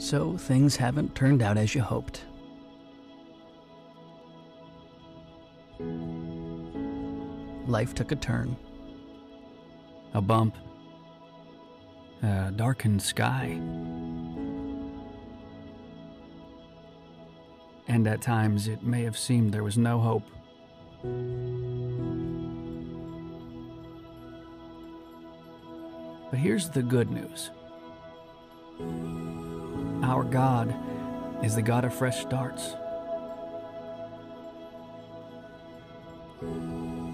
So things haven't turned out as you hoped. Life took a turn. A bump. A darkened sky. And at times it may have seemed there was no hope. But here's the good news our God is the God of fresh starts.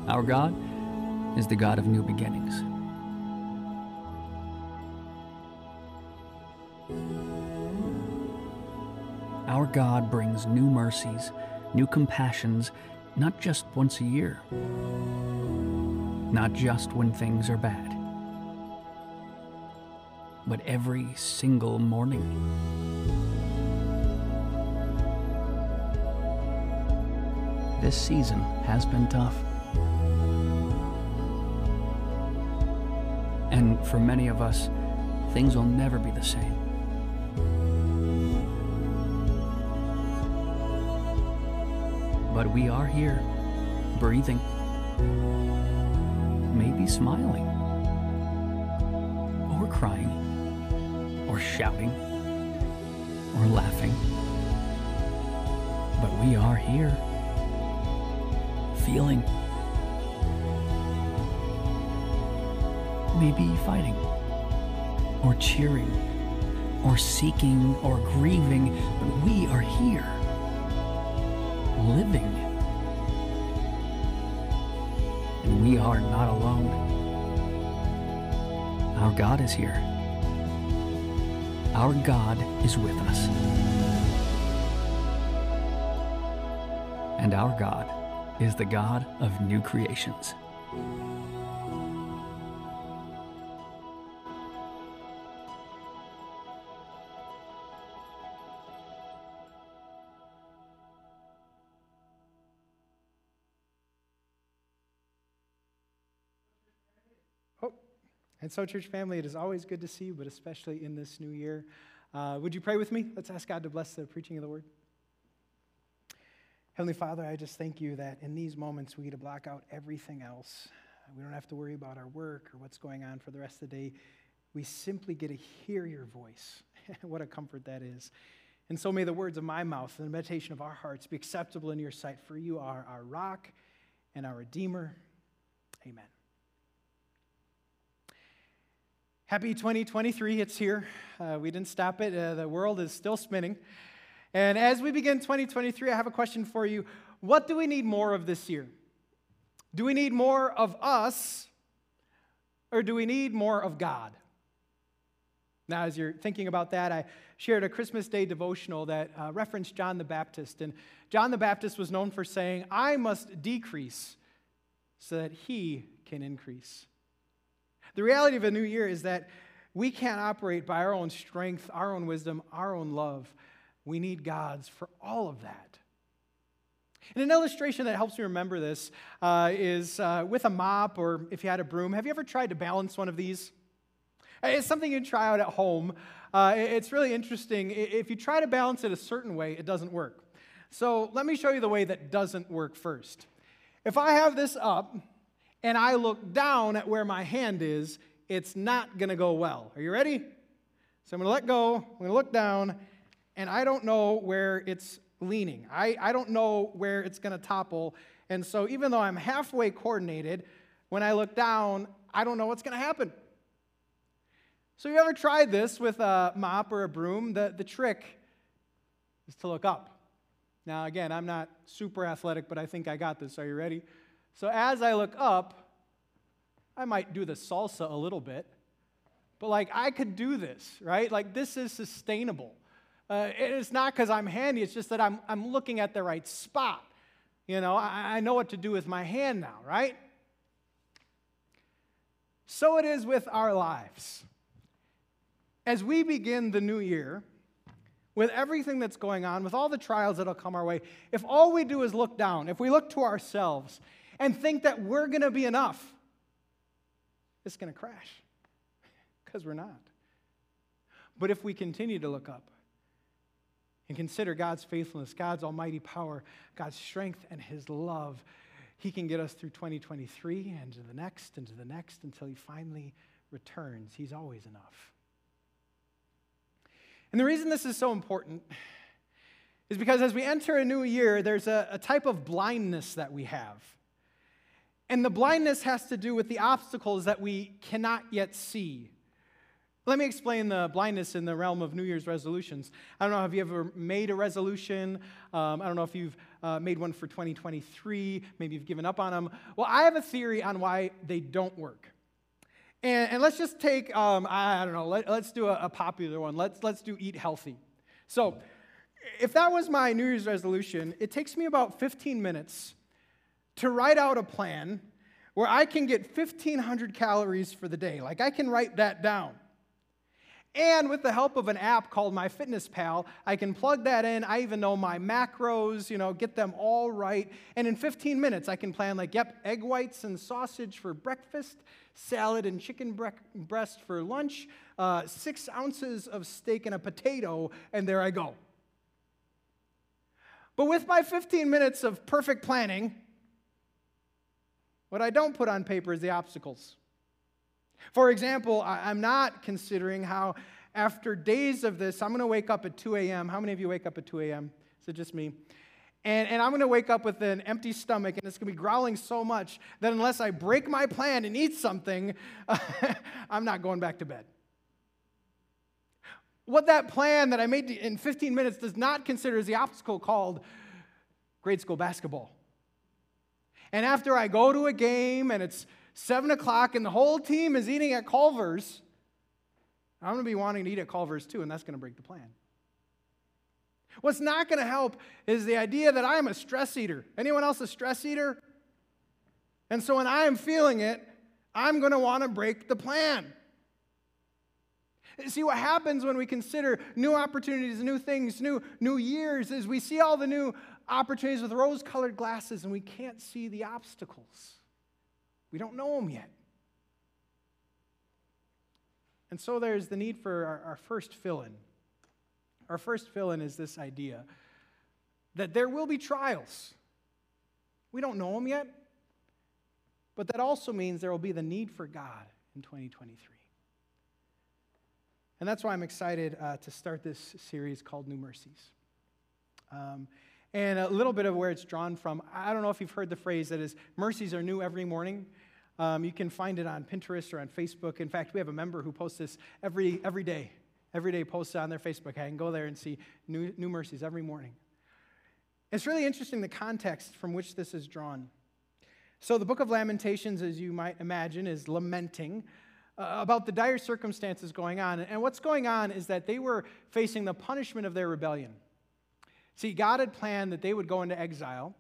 Our God is the God of new beginnings. Our God brings new mercies, new compassions, not just once a year, not just when things are bad, but every single morning. This season has been tough. And for many of us, things will never be the same. But we are here, breathing, maybe smiling, or crying, or shouting, or laughing. But we are here, feeling, maybe fighting, or cheering, or seeking, or grieving, but we are here living. And we are not alone. Our God is here. Our God is with us. And our God is the God of new creations. Oh, and so, church family, it is always good to see you, but especially in this new year. Uh, would you pray with me? Let's ask God to bless the preaching of the word. Heavenly Father, I just thank you that in these moments we get to block out everything else. We don't have to worry about our work or what's going on for the rest of the day. We simply get to hear your voice. what a comfort that is. And so may the words of my mouth and the meditation of our hearts be acceptable in your sight, for you are our rock and our Redeemer. Amen. Happy 2023, it's here. Uh, we didn't stop it, uh, the world is still spinning. And as we begin 2023, I have a question for you. What do we need more of this year? Do we need more of us, or do we need more of God? Now, as you're thinking about that, I shared a Christmas Day devotional that uh, referenced John the Baptist. And John the Baptist was known for saying, I must decrease so that he can increase. The reality of a new year is that we can't operate by our own strength, our own wisdom, our own love. We need God's for all of that. And an illustration that helps me remember this uh, is uh, with a mop or if you had a broom. Have you ever tried to balance one of these? It's something you try out at home. Uh, it's really interesting. If you try to balance it a certain way, it doesn't work. So let me show you the way that doesn't work first. If I have this up and I look down at where my hand is, it's not going to go well. Are you ready? So I'm going to let go, I'm going to look down, and I don't know where it's leaning. I, I don't know where it's going to topple. And so even though I'm halfway coordinated, when I look down, I don't know what's going to happen. So, you ever tried this with a mop or a broom? The, the trick is to look up. Now, again, I'm not super athletic, but I think I got this. Are you ready? So, as I look up, I might do the salsa a little bit, but like I could do this, right? Like this is sustainable. Uh, it's not because I'm handy, it's just that I'm, I'm looking at the right spot. You know, I, I know what to do with my hand now, right? So it is with our lives. As we begin the new year, with everything that's going on, with all the trials that'll come our way, if all we do is look down, if we look to ourselves and think that we're going to be enough, it's going to crash because we're not. But if we continue to look up and consider God's faithfulness, God's almighty power, God's strength, and His love, He can get us through 2023 and to the next and to the next until He finally returns. He's always enough. And the reason this is so important is because as we enter a new year, there's a, a type of blindness that we have. And the blindness has to do with the obstacles that we cannot yet see. Let me explain the blindness in the realm of New Year's resolutions. I don't know if you ever made a resolution. Um, I don't know if you've uh, made one for 2023. Maybe you've given up on them. Well, I have a theory on why they don't work. And, and let's just take, um, I don't know, let, us do a, a popular one. Let's, let's do eat healthy. So, if that was my New Year's resolution, it takes me about 15 minutes to write out a plan where I can get 1,500 calories for the day. Like, I can write that down. And with the help of an app called MyFitnessPal, I can plug that in. I even know my macros, you know, get them all right. And in 15 minutes, I can plan like, yep, egg whites and sausage for breakfast, salad and chicken bre- breast for lunch, uh, six ounces of steak and a potato, and there I go. But with my 15 minutes of perfect planning, what I don't put on paper is the obstacles. For example, I'm not considering how, after days of this, I'm going to wake up at 2 a.m. How many of you wake up at 2 a.m.? Is it just me? And, and I'm going to wake up with an empty stomach, and it's going to be growling so much that unless I break my plan and eat something, I'm not going back to bed. What that plan that I made in 15 minutes does not consider is the obstacle called grade school basketball. And after I go to a game and it's seven o'clock and the whole team is eating at Culver's, I'm going to be wanting to eat at Culver's too, and that's going to break the plan. What's not going to help is the idea that I am a stress eater. Anyone else a stress eater? And so when I am feeling it, I'm going to want to break the plan. See, what happens when we consider new opportunities, new things, new, new years, is we see all the new opportunities with rose colored glasses and we can't see the obstacles. We don't know them yet. And so there's the need for our, our first fill in. Our first fill in is this idea that there will be trials. We don't know them yet, but that also means there will be the need for God in 2023. And that's why I'm excited uh, to start this series called New Mercies. Um, and a little bit of where it's drawn from. I don't know if you've heard the phrase that is, mercies are new every morning. Um, you can find it on Pinterest or on Facebook. In fact, we have a member who posts this every, every day. Every day posts it on their Facebook. I can go there and see new, new mercies every morning. It's really interesting the context from which this is drawn. So, the book of Lamentations, as you might imagine, is lamenting uh, about the dire circumstances going on. And what's going on is that they were facing the punishment of their rebellion. See, God had planned that they would go into exile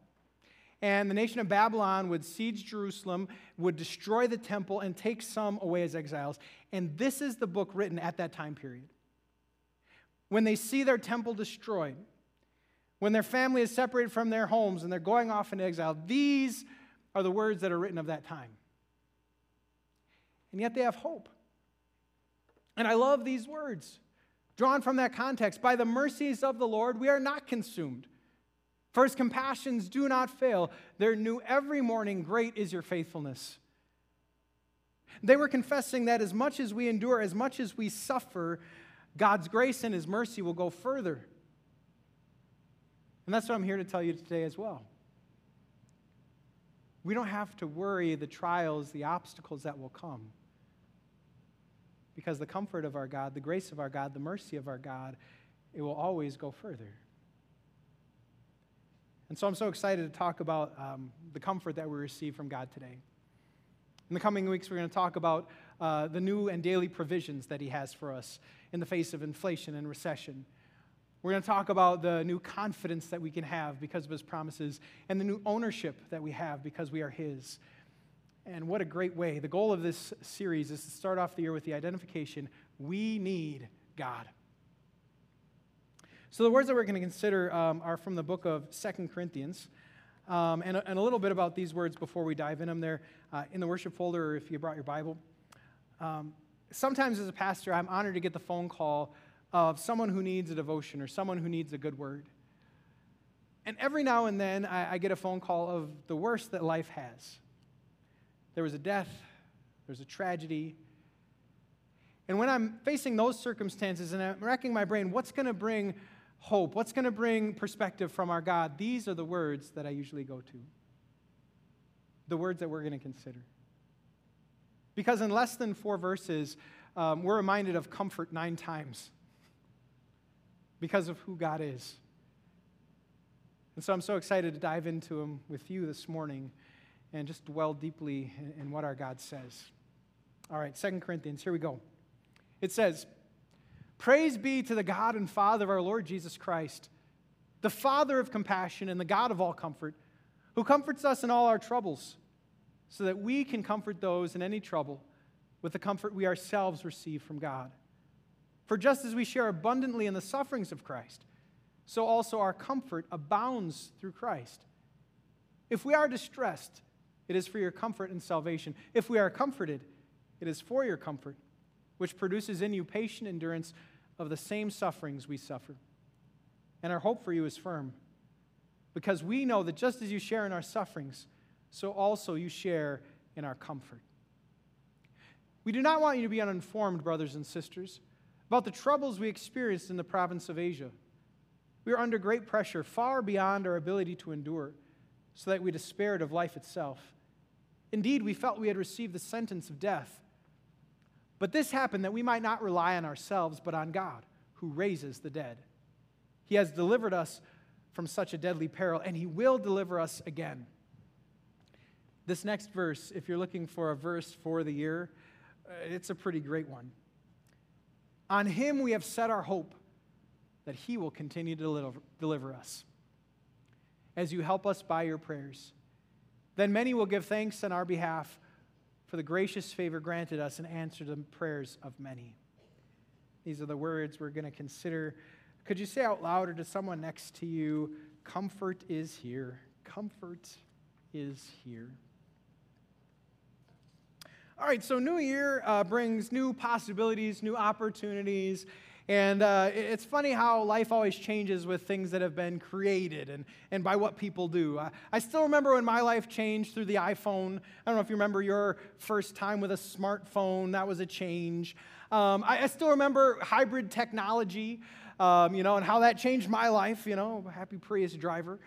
and the nation of Babylon would siege Jerusalem, would destroy the temple, and take some away as exiles. And this is the book written at that time period. When they see their temple destroyed, when their family is separated from their homes and they're going off into exile, these are the words that are written of that time. And yet they have hope. And I love these words drawn from that context. By the mercies of the Lord, we are not consumed. For his compassions do not fail. They're new every morning. Great is your faithfulness. They were confessing that as much as we endure, as much as we suffer, God's grace and his mercy will go further. And that's what I'm here to tell you today as well. We don't have to worry the trials, the obstacles that will come. Because the comfort of our God, the grace of our God, the mercy of our God, it will always go further. And so I'm so excited to talk about um, the comfort that we receive from God today. In the coming weeks, we're going to talk about uh, the new and daily provisions that He has for us in the face of inflation and recession. We're going to talk about the new confidence that we can have because of His promises and the new ownership that we have because we are His. And what a great way. The goal of this series is to start off the year with the identification we need God. So the words that we're going to consider um, are from the book of Second Corinthians. Um, and, a, and, a, little bit about these words before we dive in them there uh, in the worship folder or if you brought your Bible. Um, sometimes as a pastor, I'm honored to get the phone call of someone who needs a devotion or someone who needs a good word. And every now and then, I, I get a phone call of the worst that life has. There was a death, there's a tragedy. And when I'm facing those circumstances and I'm racking my brain, what's going to bring hope? What's going to bring perspective from our God? These are the words that I usually go to. The words that we're going to consider. Because in less than four verses, um, we're reminded of comfort nine times because of who God is. And so I'm so excited to dive into them with you this morning and just dwell deeply in, what our God says. All right, Second Corinthians, here we go. It says, Praise be to the God and Father of our Lord Jesus Christ, the Father of compassion and the God of all comfort, who comforts us in all our troubles, so that we can comfort those in any trouble with the comfort we ourselves receive from God. For just as we share abundantly in the sufferings of Christ, so also our comfort abounds through Christ. If we are distressed, it is for your comfort and salvation. If we are comforted, it is for your comfort, which produces in you patient endurance of the same sufferings we suffer. And our hope for you is firm, because we know that just as you share in our sufferings, so also you share in our comfort. We do not want you to be uninformed, brothers and sisters about the troubles we experienced in the province of Asia. We were under great pressure, far beyond our ability to endure, so that we despaired of life itself. Indeed, we felt we had received the sentence of death. But this happened that we might not rely on ourselves, but on God, who raises the dead. He has delivered us from such a deadly peril, and He will deliver us again. This next verse, if you're looking for a verse for the year, uh, it's a pretty great one. On him we have set our hope that he will continue to deliver, deliver us. As you help us by your prayers, then many will give thanks on our behalf for the gracious favor granted us and answer the prayers of many. These are the words we're going to consider. Could you say out loud or to someone next to you, Comfort is here. Comfort is here. All right, so New Year uh, brings new possibilities, new opportunities. And uh, it's funny how life always changes with things that have been created and, and by what people do. I, I still remember when my life changed through the iPhone. I don't know if you remember your first time with a smartphone, that was a change. Um, I, I, still remember hybrid technology, um, you know, and how that changed my life, you know, happy Prius driver.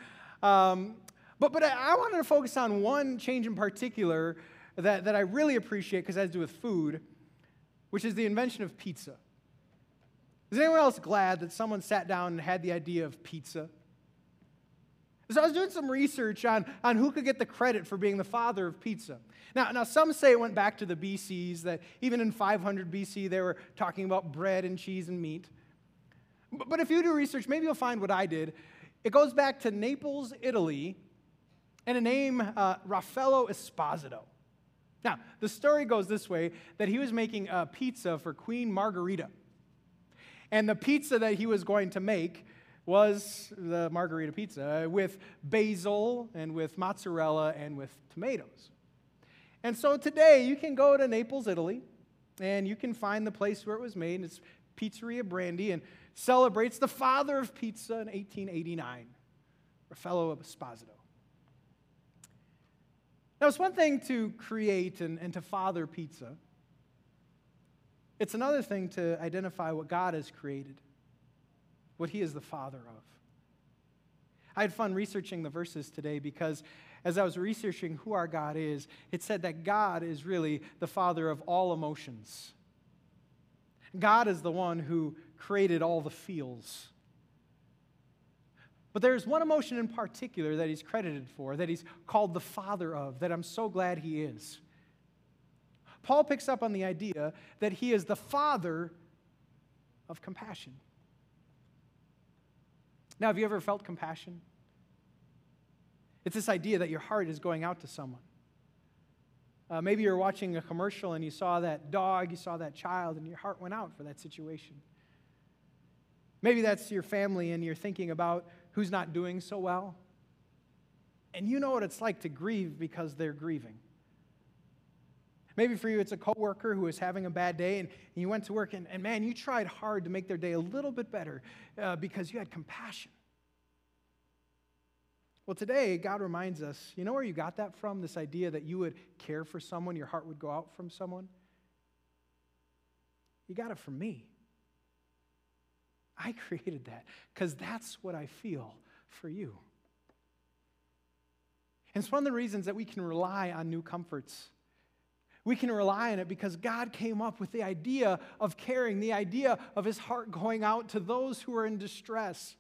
Um, but, but I, I wanted to focus on one change in particular that, that I really appreciate because it has to do with food, which is the invention of pizza. Is anyone else glad that someone sat down and had the idea of pizza? So I was doing some research on, on who could get the credit for being the father of pizza. Now, now, some say it went back to the BCs, that even in 500 BC they were talking about bread and cheese and meat. But, but if you do research, maybe you'll find what I did. It goes back to Naples, Italy, and a name, uh, Raffaello Esposito. Now, the story goes this way that he was making a pizza for Queen Margherita. And the pizza that he was going to make was the margherita pizza uh, with basil and with mozzarella and with tomatoes. And so today you can go to Naples, Italy, and you can find the place where it was made. It's Pizzeria Brandi and celebrates the father of pizza in 1889, Raffaello Esposito. Now, it's one thing to create and, and to father pizza, it's another thing to identify what God has created, what He is the father of. I had fun researching the verses today because as I was researching who our God is, it said that God is really the father of all emotions. God is the one who created all the feels. But there's one emotion in particular that he's credited for, that he's called the father of, that I'm so glad he is. Paul picks up on the idea that he is the father of compassion. Now, have you ever felt compassion? It's this idea that your heart is going out to someone. Uh, maybe you're watching a commercial and you saw that dog, you saw that child, and your heart went out for that situation. Maybe that's your family and you're thinking about who's not doing so well. And you know what it's like to grieve because they're grieving. Maybe for you, it's a coworker who is having a bad day and, and you went to work and, and, man, you tried hard to make their day a little bit better uh, because you had compassion. Well, today, God reminds us you know where you got that from? This idea that you would care for someone, your heart would go out from someone? You got it from me. I created that because that's what I feel for you. And it's one of the reasons that we can rely on new comforts. We can rely on it because God came up with the idea of caring, the idea of his heart going out to those who are in distress.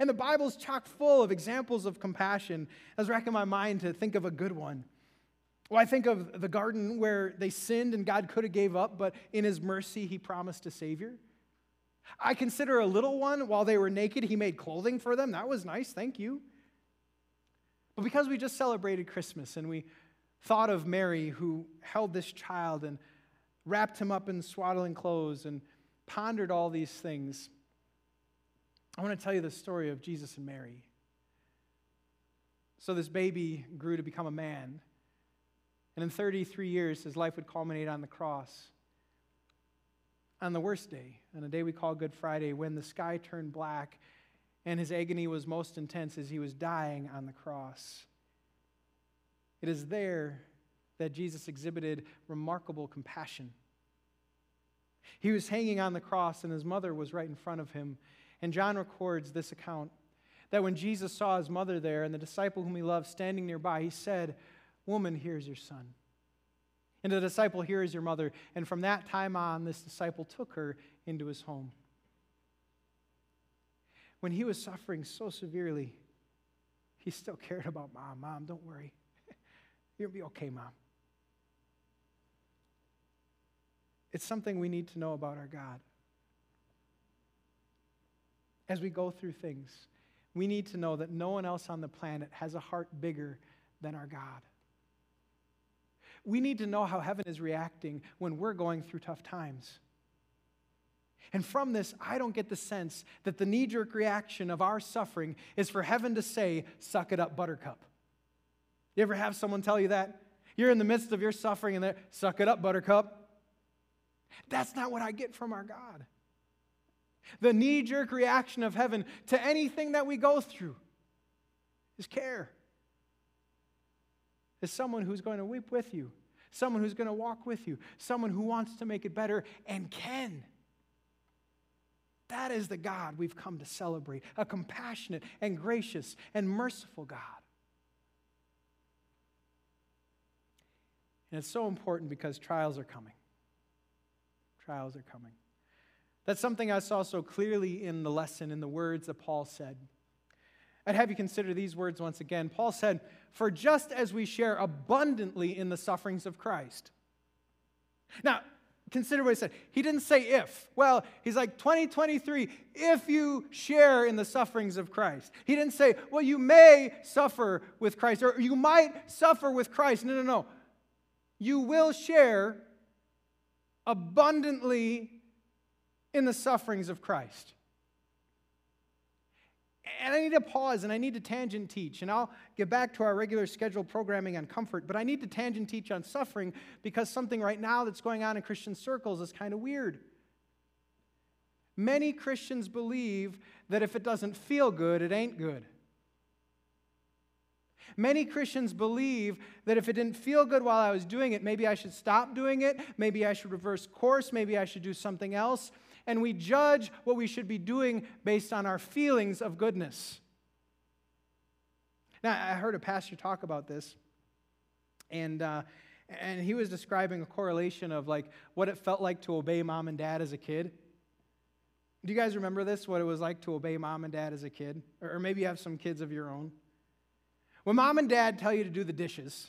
And the Bible's chock full of examples of compassion. I was racking my mind to think of a good one. Well, I think of the garden where they sinned and God could have gave up, but in his mercy he promised a savior. I consider a little one while they were naked, he made clothing for them. That was nice, thank you. But because we just celebrated Christmas and we thought of Mary who held this child and wrapped him up in swaddling clothes and pondered all these things, I want to tell you the story of Jesus and Mary. So, this baby grew to become a man. And in 33 years, his life would culminate on the cross. On the worst day, on a day we call Good Friday, when the sky turned black and his agony was most intense as he was dying on the cross. It is there that Jesus exhibited remarkable compassion. He was hanging on the cross, and his mother was right in front of him. And John records this account that when Jesus saw his mother there and the disciple whom he loved standing nearby, he said, Woman, here's your son. And the disciple, here is your mother. And from that time on, this disciple took her into his home. When he was suffering so severely, he still cared about mom. Mom, don't worry. You'll be okay, mom. It's something we need to know about our God as we go through things, we need to know that no one else on the planet has a heart bigger than our God. We need to know how heaven is reacting when we're going through tough times. And from this, I don't get the sense that the knee jerk reaction of our suffering is for heaven to say, Suck it up, buttercup. You ever have someone tell you that? You're in the midst of your suffering and they're, Suck it up, buttercup. That's not what I get from our God. The knee jerk reaction of heaven to anything that we go through is care. Is someone who's going to weep with you, someone who's going to walk with you, someone who wants to make it better and can. That is the God we've come to celebrate a compassionate and gracious and merciful God. And it's so important because trials are coming. Trials are coming. That's something I saw so clearly in the lesson, in the words that Paul said. I'd have you consider these words once again. Paul said, For just as we share abundantly in the sufferings of Christ. Now, consider what he said. He didn't say if. Well, he's like 2023, if you share in the sufferings of Christ. He didn't say, well, you may suffer with Christ or you might suffer with Christ. No, no, no. You will share abundantly in the sufferings of Christ. And I need to pause and I need to tangent teach. And I'll get back to our regular scheduled programming on comfort, but I need to tangent teach on suffering because something right now that's going on in Christian circles is kind of weird. Many Christians believe that if it doesn't feel good, it ain't good. Many Christians believe that if it didn't feel good while I was doing it, maybe I should stop doing it, maybe I should reverse course, maybe I should do something else and we judge what we should be doing based on our feelings of goodness. Now, I heard a pastor talk about this, and, uh, and he was describing a correlation of like what it felt like to obey mom and dad as a kid. Do you guys remember this? What it was like to obey mom and dad as a kid? Or, or maybe you have some kids of your own. When mom and dad tell you to do the dishes,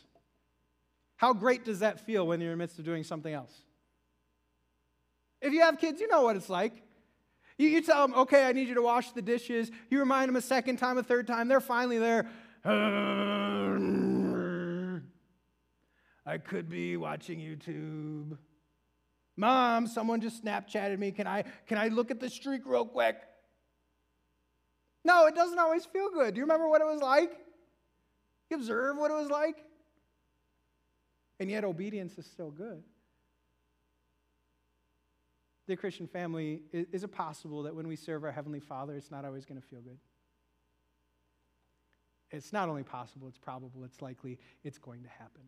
how great does that feel when you're in the midst of doing something else? If you have kids, you know what it's like. You, you tell them, okay, I need you to wash the dishes. You remind them a second time, a third time. They're finally there. I could be watching YouTube. Mom, someone just Snapchatted me. Can I, can I look at the streak real quick? No, it doesn't always feel good. Do you remember what it was like? You observe what it was like? And yet, obedience is still good. Dear Christian family, is it possible that when we serve our Heavenly Father, it's not always going to feel good? It's not only possible, it's probable, it's likely, it's going to happen.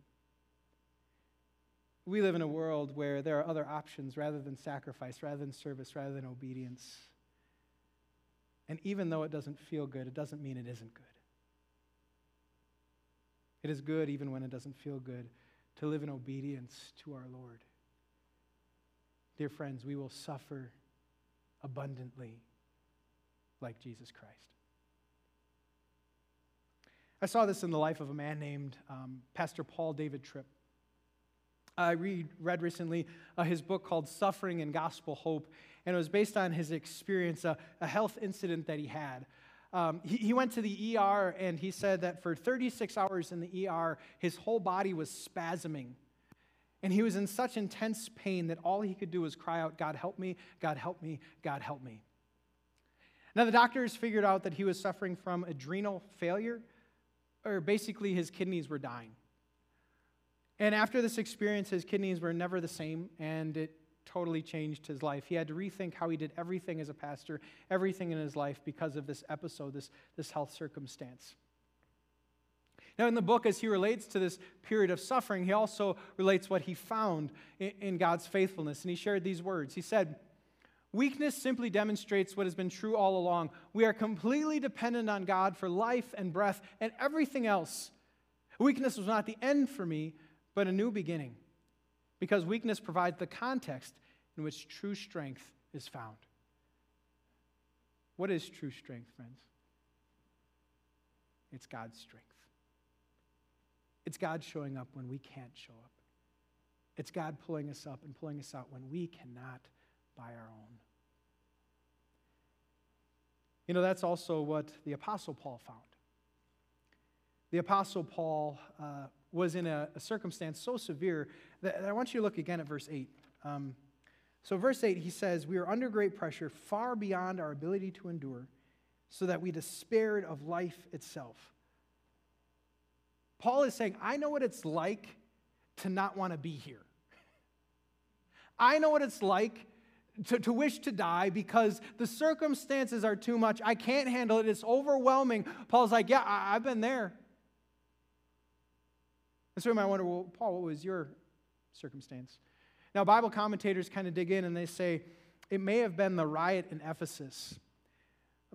We live in a world where there are other options rather than sacrifice, rather than service, rather than obedience. And even though it doesn't feel good, it doesn't mean it isn't good. It is good, even when it doesn't feel good, to live in obedience to our Lord. Dear friends, we will suffer abundantly like Jesus Christ. I saw this in the life of a man named um, Pastor Paul David Tripp. I read, read recently uh, his book called Suffering and Gospel Hope, and it was based on his experience, uh, a health incident that he had. Um, he, he went to the ER and he said that for 36 hours in the ER, his whole body was spasming. And he was in such intense pain that all he could do was cry out, God, help me, God, help me, God, help me. Now, the doctors figured out that he was suffering from adrenal failure, or basically his kidneys were dying. And after this experience, his kidneys were never the same, and it totally changed his life. He had to rethink how he did everything as a pastor, everything in his life because of this episode, this, this health circumstance. Now, in the book, as he relates to this period of suffering, he also relates what he found in, in God's faithfulness. And he shared these words. He said, Weakness simply demonstrates what has been true all along. We are completely dependent on God for life and breath and everything else. Weakness was not the end for me, but a new beginning, because weakness provides the context in which true strength is found. What is true strength, friends? It's God's strength. It's God showing up when we can't show up. It's God pulling us up and pulling us out when we cannot by our own. You know, that's also what the Apostle Paul found. The Apostle Paul uh, was in a, a, circumstance so severe I want you to look again at verse 8. Um, so, verse 8, he says, We are under great pressure, far beyond our ability to endure, so that we despaired of life itself. Paul is saying, I know what it's like to not want to be here. I know what it's like to, to wish to die because the circumstances are too much. I can't handle it. It's overwhelming. Paul's like, Yeah, I, have been there. And so you might wonder, well, Paul, what was your circumstance? Now, Bible commentators kind of dig in and they say it may have been the riot in Ephesus.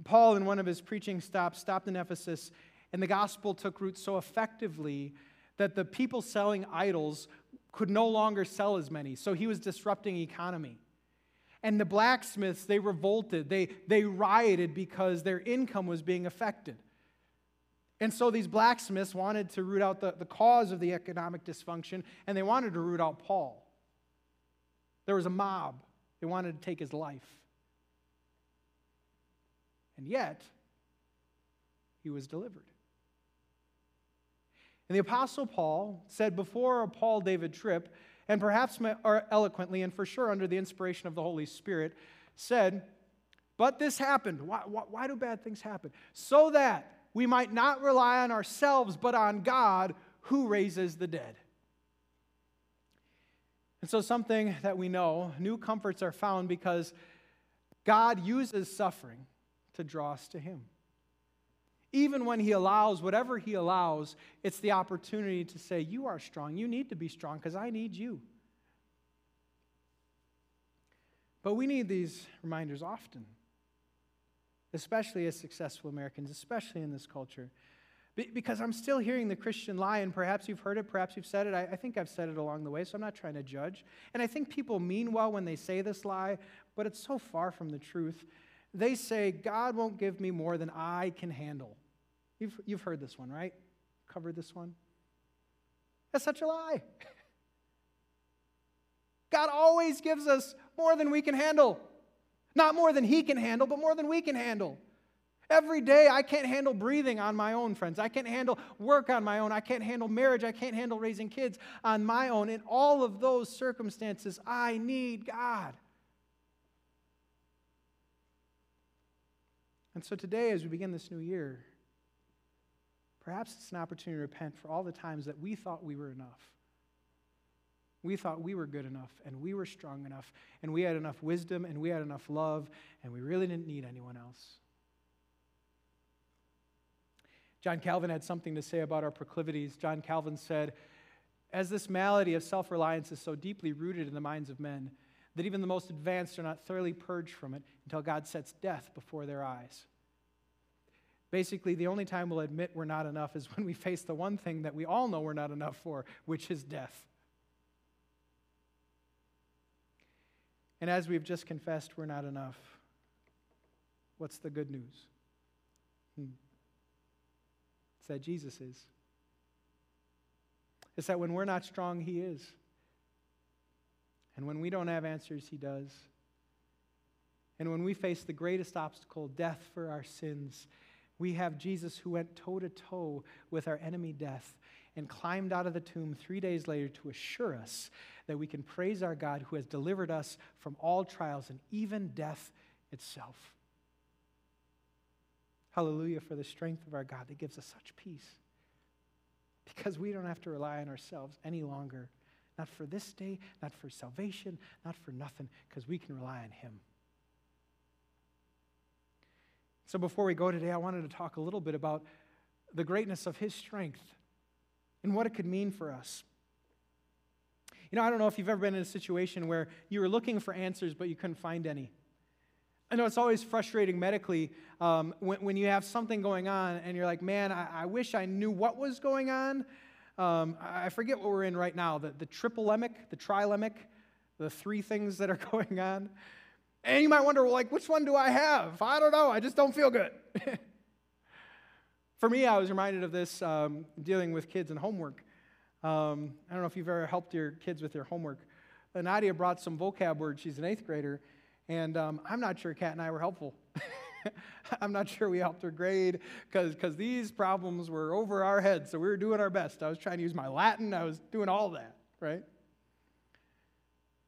Paul, in one of his preaching stops, stopped in Ephesus, and the gospel took root so effectively that the people selling idols could no longer sell as many. So he was disrupting economy. And the blacksmiths, they revolted, they, they rioted because their income was being affected. And so these blacksmiths wanted to root out the, the cause of the economic dysfunction, and they wanted to root out Paul. There was a mob, they wanted to take his life. And yet, he was delivered. And the Apostle Paul said before a Paul David Tripp, and perhaps more eloquently, and for sure under the inspiration of the Holy Spirit, said, But this happened. Why, why, why do bad things happen? So that we might not rely on ourselves, but on God who raises the dead. And so, something that we know new comforts are found because God uses suffering to draw us to Him even when He allows whatever He allows, it's the opportunity to say, You are strong. You need to be strong because I need you. But we need these reminders often, especially as successful Americans, especially in this culture. Because I'm still hearing the Christian lie, and perhaps you've heard it, perhaps you've said it. I, think I've said it along the way, so I'm not trying to judge. And I think people mean well when they say this lie, but it's so far from the truth. They say, God won't give me more than I can handle. You've, you've heard this one, right? Covered this one? That's such a lie. God always gives us more than we can handle. Not more than He can handle, but more than we can handle. Every day, I can't handle breathing on my own, friends. I can't handle work on my own. I can't handle marriage. I can't handle raising kids on my own. In all of those circumstances, I need God. And so today, as we begin this new year, Perhaps it's an opportunity to repent for all the times that we thought we were enough. We thought we were good enough and we were strong enough and we had enough wisdom and we had enough love and we really didn't need anyone else. John Calvin had something to say about our proclivities. John Calvin said, As this malady of self reliance is so deeply rooted in the minds of men, that even the most advanced are not thoroughly purged from it until God sets death before their eyes. Basically, the only time we'll admit we're not enough is when we face the one thing that we all know we're not enough for, which is death. And as we've just confessed, we're not enough. What's the good news? Hmm. It's that Jesus is. It's that when we're not strong, He is. And when we don't have answers, He does. And when we face the greatest obstacle, death for our sins, we have Jesus who went toe to toe with our enemy death and climbed out of the tomb three days later to assure us that we can praise our God who has delivered us from all trials and even death itself. Hallelujah for the strength of our God that gives us such peace. Because we don't have to rely on ourselves any longer. Not for this day, not for salvation, not for nothing, because we can rely on Him. So before we go today, I wanted to talk a little bit about the greatness of His strength and what it could mean for us. You know, I don't know if you've ever been in a situation where you were looking for answers, but you couldn't find any. I know it's always frustrating medically um, when, when you have something going on and you're like, man, I, I wish I knew what was going on. Um, I forget what we're in right now the, the triplemic, the trilemic, the three things that are going on. And you might wonder, well, like, which one do I have? I don't know. I just don't feel good. For me, I was reminded of this um, dealing with kids and homework. Um, I don't know if you've ever helped your kids with their homework. Nadia brought some vocab words. She's an eighth grader. And um, I'm not sure Kat and I were helpful. I'm not sure we helped her grade because these problems were over our heads. So we were doing our best. I was trying to use my Latin, I was doing all that, right?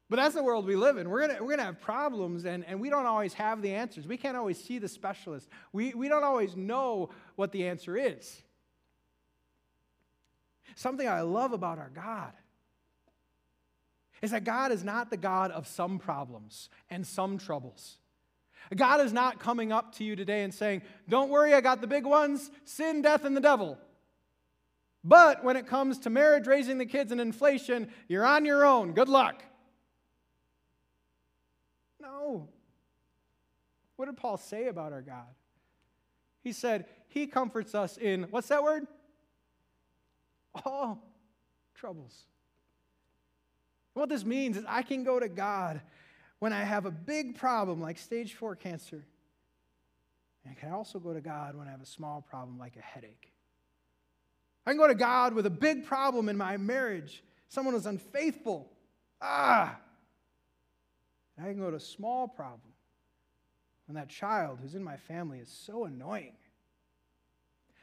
But that's the world we live in. We're going we're gonna have problems, and, and we don't always have the answers. We can't always see the specialist. We, we don't always know what the answer is. Something I love about our God is that God is not the God of some problems and some troubles. God is not coming up to you today and saying, Don't worry, I got the big ones sin, death, and the devil. But when it comes to marriage, raising the kids, and inflation, you're on your own. Good luck. No. What did Paul say about our God? He said, He comforts us in, what's that word? All troubles. What this means is I can go to God when I have a big problem like stage four cancer. And I can also go to God when I have a small problem like a headache. I can go to God with a big problem in my marriage. Someone was unfaithful. Ah! And I can go to a small problem when that child who's in my family is so annoying.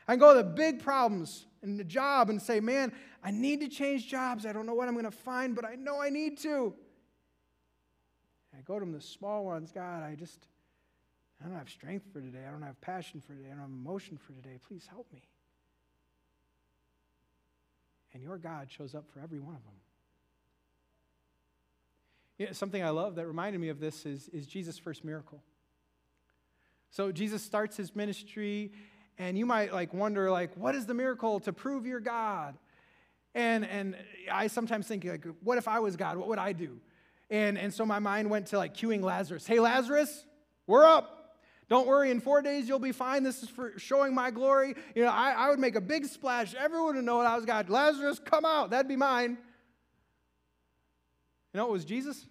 I can go to the big problems in the job and say, man, I need to change jobs. I don't know what I'm going to find, but I know I need to. I go to the small ones, God, I just, I don't have strength for today. I don't have passion for today. I don't have emotion for today. Please help me. And your God shows up for every one of them. You know, something I love that reminded me of this is, is Jesus' first miracle. So Jesus starts his ministry and you might like wonder like what is the miracle to prove you're god? And and i sometimes think like what if i was god? What would i do? And and so my mind went to like cueing lazarus. Hey lazarus we're up. Don't worry in four days you'll be fine. This is for showing my glory. You know i, I would make a big splash. Everyone would know that i was god. Lazarus come out. That'd be mine. You know it was jesus?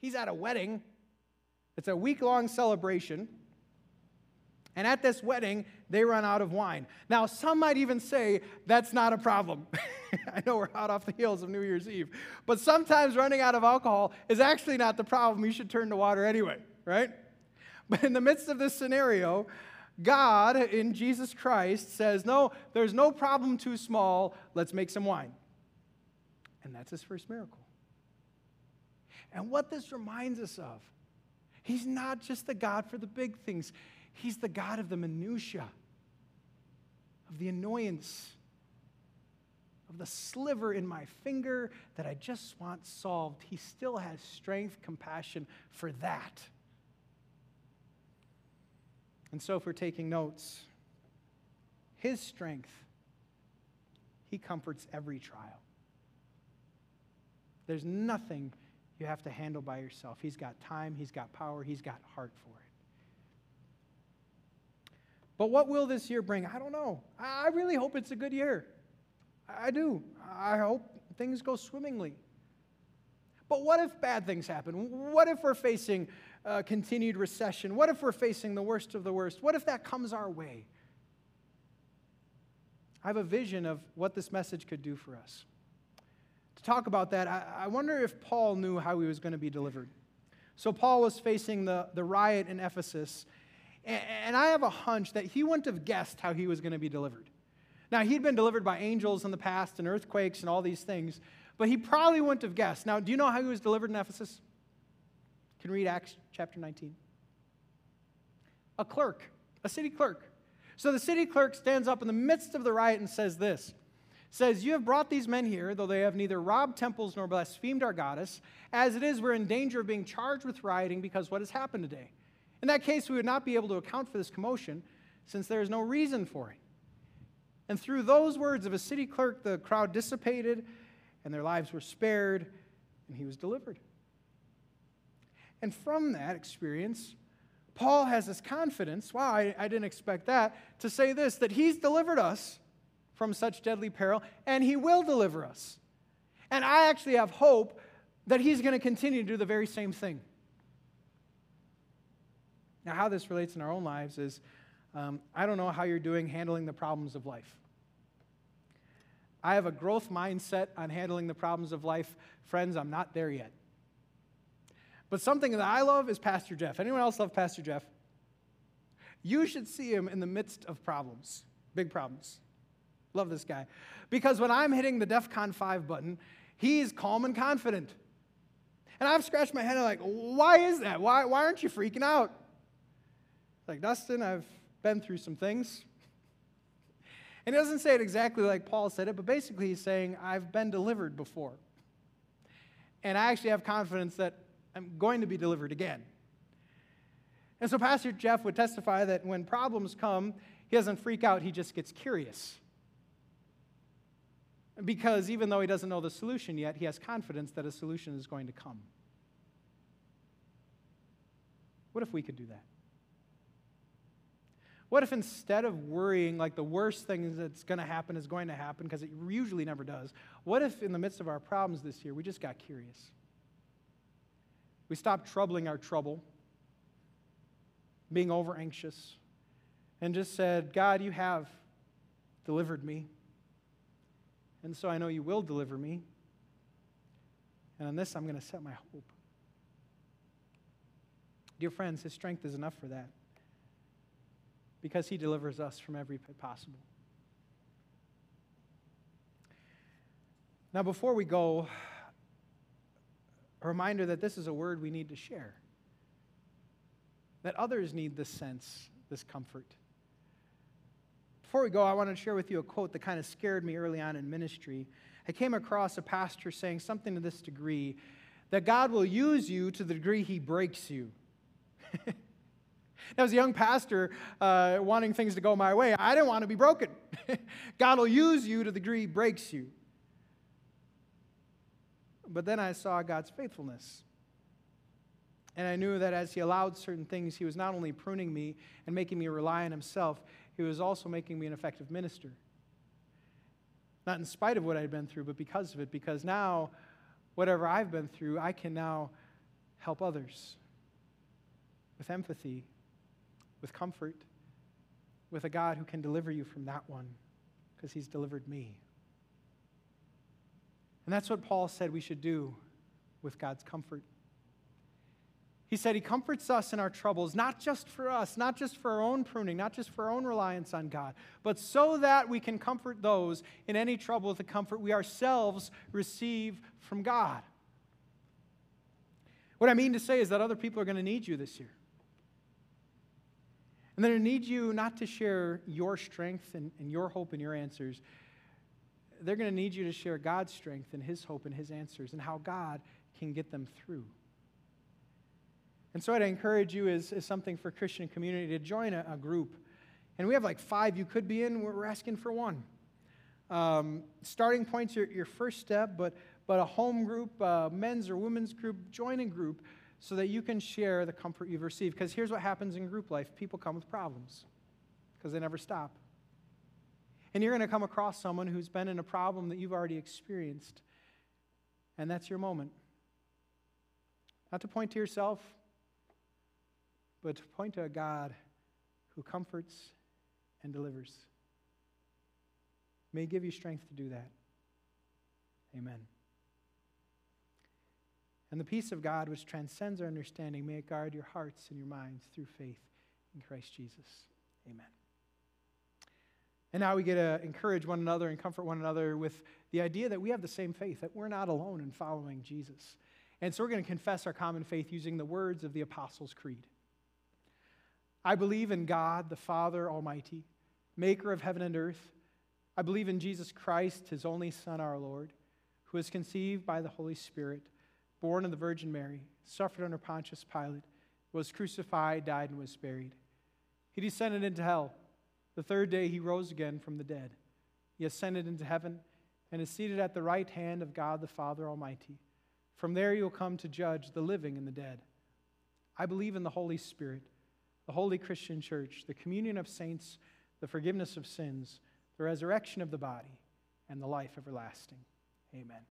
He's at a wedding. It's a week-long celebration and at this wedding, they run out of wine. Now, some might even say that's not a problem. I know we're hot off the heels of New Year's Eve, but sometimes running out of alcohol is actually not the problem. You should turn to water anyway, right? But in the midst of this scenario, God in Jesus Christ says, No, there's no problem too small. Let's make some wine. And that's his first miracle. And what this reminds us of, he's not just the God for the big things, He's the God of the minutiae, of the annoyance, of of the sliver in my finger that I just want solved, He still has strength, compassion for that. And so, if we're taking notes, His strength, He comforts every trial. There's nothing you have to handle by yourself. He's got time, He's got power, He's got heart for it. But what will this year bring? I don't know. I really hope it's a good year. I do. I hope things go swimmingly. But what if bad things happen? What if we're facing a continued recession? What if we're facing the worst of the worst? What if that comes our way? I have a vision of what this message could do for us. To talk about that, I, wonder if Paul knew how he was going to be delivered. So, Paul was facing the, the riot in Ephesus, and I have a hunch that he wouldn't have guessed how he was going to be delivered. Now, he'd been delivered by angels in the past and earthquakes and all these things, but he probably wouldn't have guessed. Now, do you know how he was delivered in Ephesus? You can read Acts chapter 19. A clerk, a city clerk. So the city clerk stands up in the midst of the riot and says this says, You have brought these men here, though they have neither robbed temples nor blasphemed our goddess. As it is, we're in danger of being charged with rioting because what has happened today. In that case, we would not be able to account for this commotion since there is no reason for it. And through those words of a city clerk, the crowd dissipated and their lives were spared, and he was delivered. And from that experience, Paul has this confidence wow, I, I, didn't expect that to say this that he's delivered us from such deadly peril, and he will deliver us. And I actually have hope that he's going to continue to do the very same thing. Now, how this relates in our own lives is um, I don't know how you're doing handling the problems of life. I have a growth mindset on handling the problems of life. Friends, I'm not there yet. But something that I love is Pastor Jeff. Anyone else love Pastor Jeff? You should see him in the midst of problems, big problems. Love this guy. Because when I'm hitting the DEFCON 5 button, he's calm and confident. And I've scratched my head and like, why is that? Why, why aren't you freaking out? Like, Dustin, I've been through some things. And he doesn't say it exactly like Paul said it, but basically he's saying, I've been delivered before. And I actually have confidence that I'm going to be delivered again. And so Pastor Jeff would testify that when problems come, he doesn't freak out, he just gets curious. Because even though he doesn't know the solution yet, he has confidence that a solution is going to come. What if we could do that? What if instead of worrying like the worst thing that's going to happen is going to happen, because it usually never does, what if in the midst of our problems this year we just got curious? We stopped troubling our trouble, being over anxious, and just said, God, you have delivered me. And so I know you will deliver me. And on this, I'm going to set my hope. Dear friends, His strength is enough for that because he delivers us from every pit possible. Now, before we go, a reminder that this is a word we need to share, that others need this sense, this comfort. Before we go, I want to share with you a quote that kind of scared me early on in ministry. I came across a pastor saying something to this degree that God will use you to the degree he breaks you. Now, as a young pastor, uh, wanting things to go my way, I didn't want to be broken. God will use you to the degree He breaks you. But then I saw God's faithfulness. And I knew that as He allowed certain things, He was not only pruning me and making me rely on Himself, He was also making me an effective minister. Not in spite of what I'd been through, but because of it, because now, whatever I've been through, I can now help others with empathy, with comfort, with a God who can deliver you from that one because he's delivered me. And that's what Paul said we should do with God's comfort. He said he comforts us in our troubles, not just for us, not just for our own pruning, not just for our own reliance on God, but so that we can comfort those in any trouble with the comfort we ourselves receive from God. What I mean to say is that other people are going to need you this year. And then I need you not to share your strength and, and your hope and your answers. they're going to need you to share God's strength and His hope and His answers and how God can get them through. And so I'd encourage you as, as something for Christian community to join a, a, group. And we have like five you could be in. We're asking for one. Um, starting point's your, your first step, but, but a home group, uh, men's or women's group, join a group so that you can share the comfort you've received. Because here's what happens in group life people come with problems because they never stop. And you're going to come across someone who's been in a problem that you've already experienced. And that's your moment. Not to point to yourself, but to point to a God who comforts and delivers. May give you strength to do that. Amen. And the peace of God, which transcends our understanding, may it guard your hearts and your minds through faith in Christ Jesus. Amen. And now we get to encourage one another and comfort one another with the idea that we have the same faith, that we're not alone in following Jesus. And so we're going to confess our common faith using the words of the Apostles' Creed. I believe in God, the Father Almighty, maker of heaven and earth. I believe in Jesus Christ, his only Son, our Lord, who was conceived by the Holy Spirit, born of the Virgin Mary, suffered under Pontius Pilate, was crucified, died, and was buried. He descended into hell. The third day he rose again from the dead. He ascended into heaven and is seated at the right hand of God the Father Almighty. From there he will come to judge the living and the dead. I believe in the Holy Spirit, the holy Christian church, the communion of saints, the forgiveness of sins, the resurrection of the body, and the life everlasting. Amen.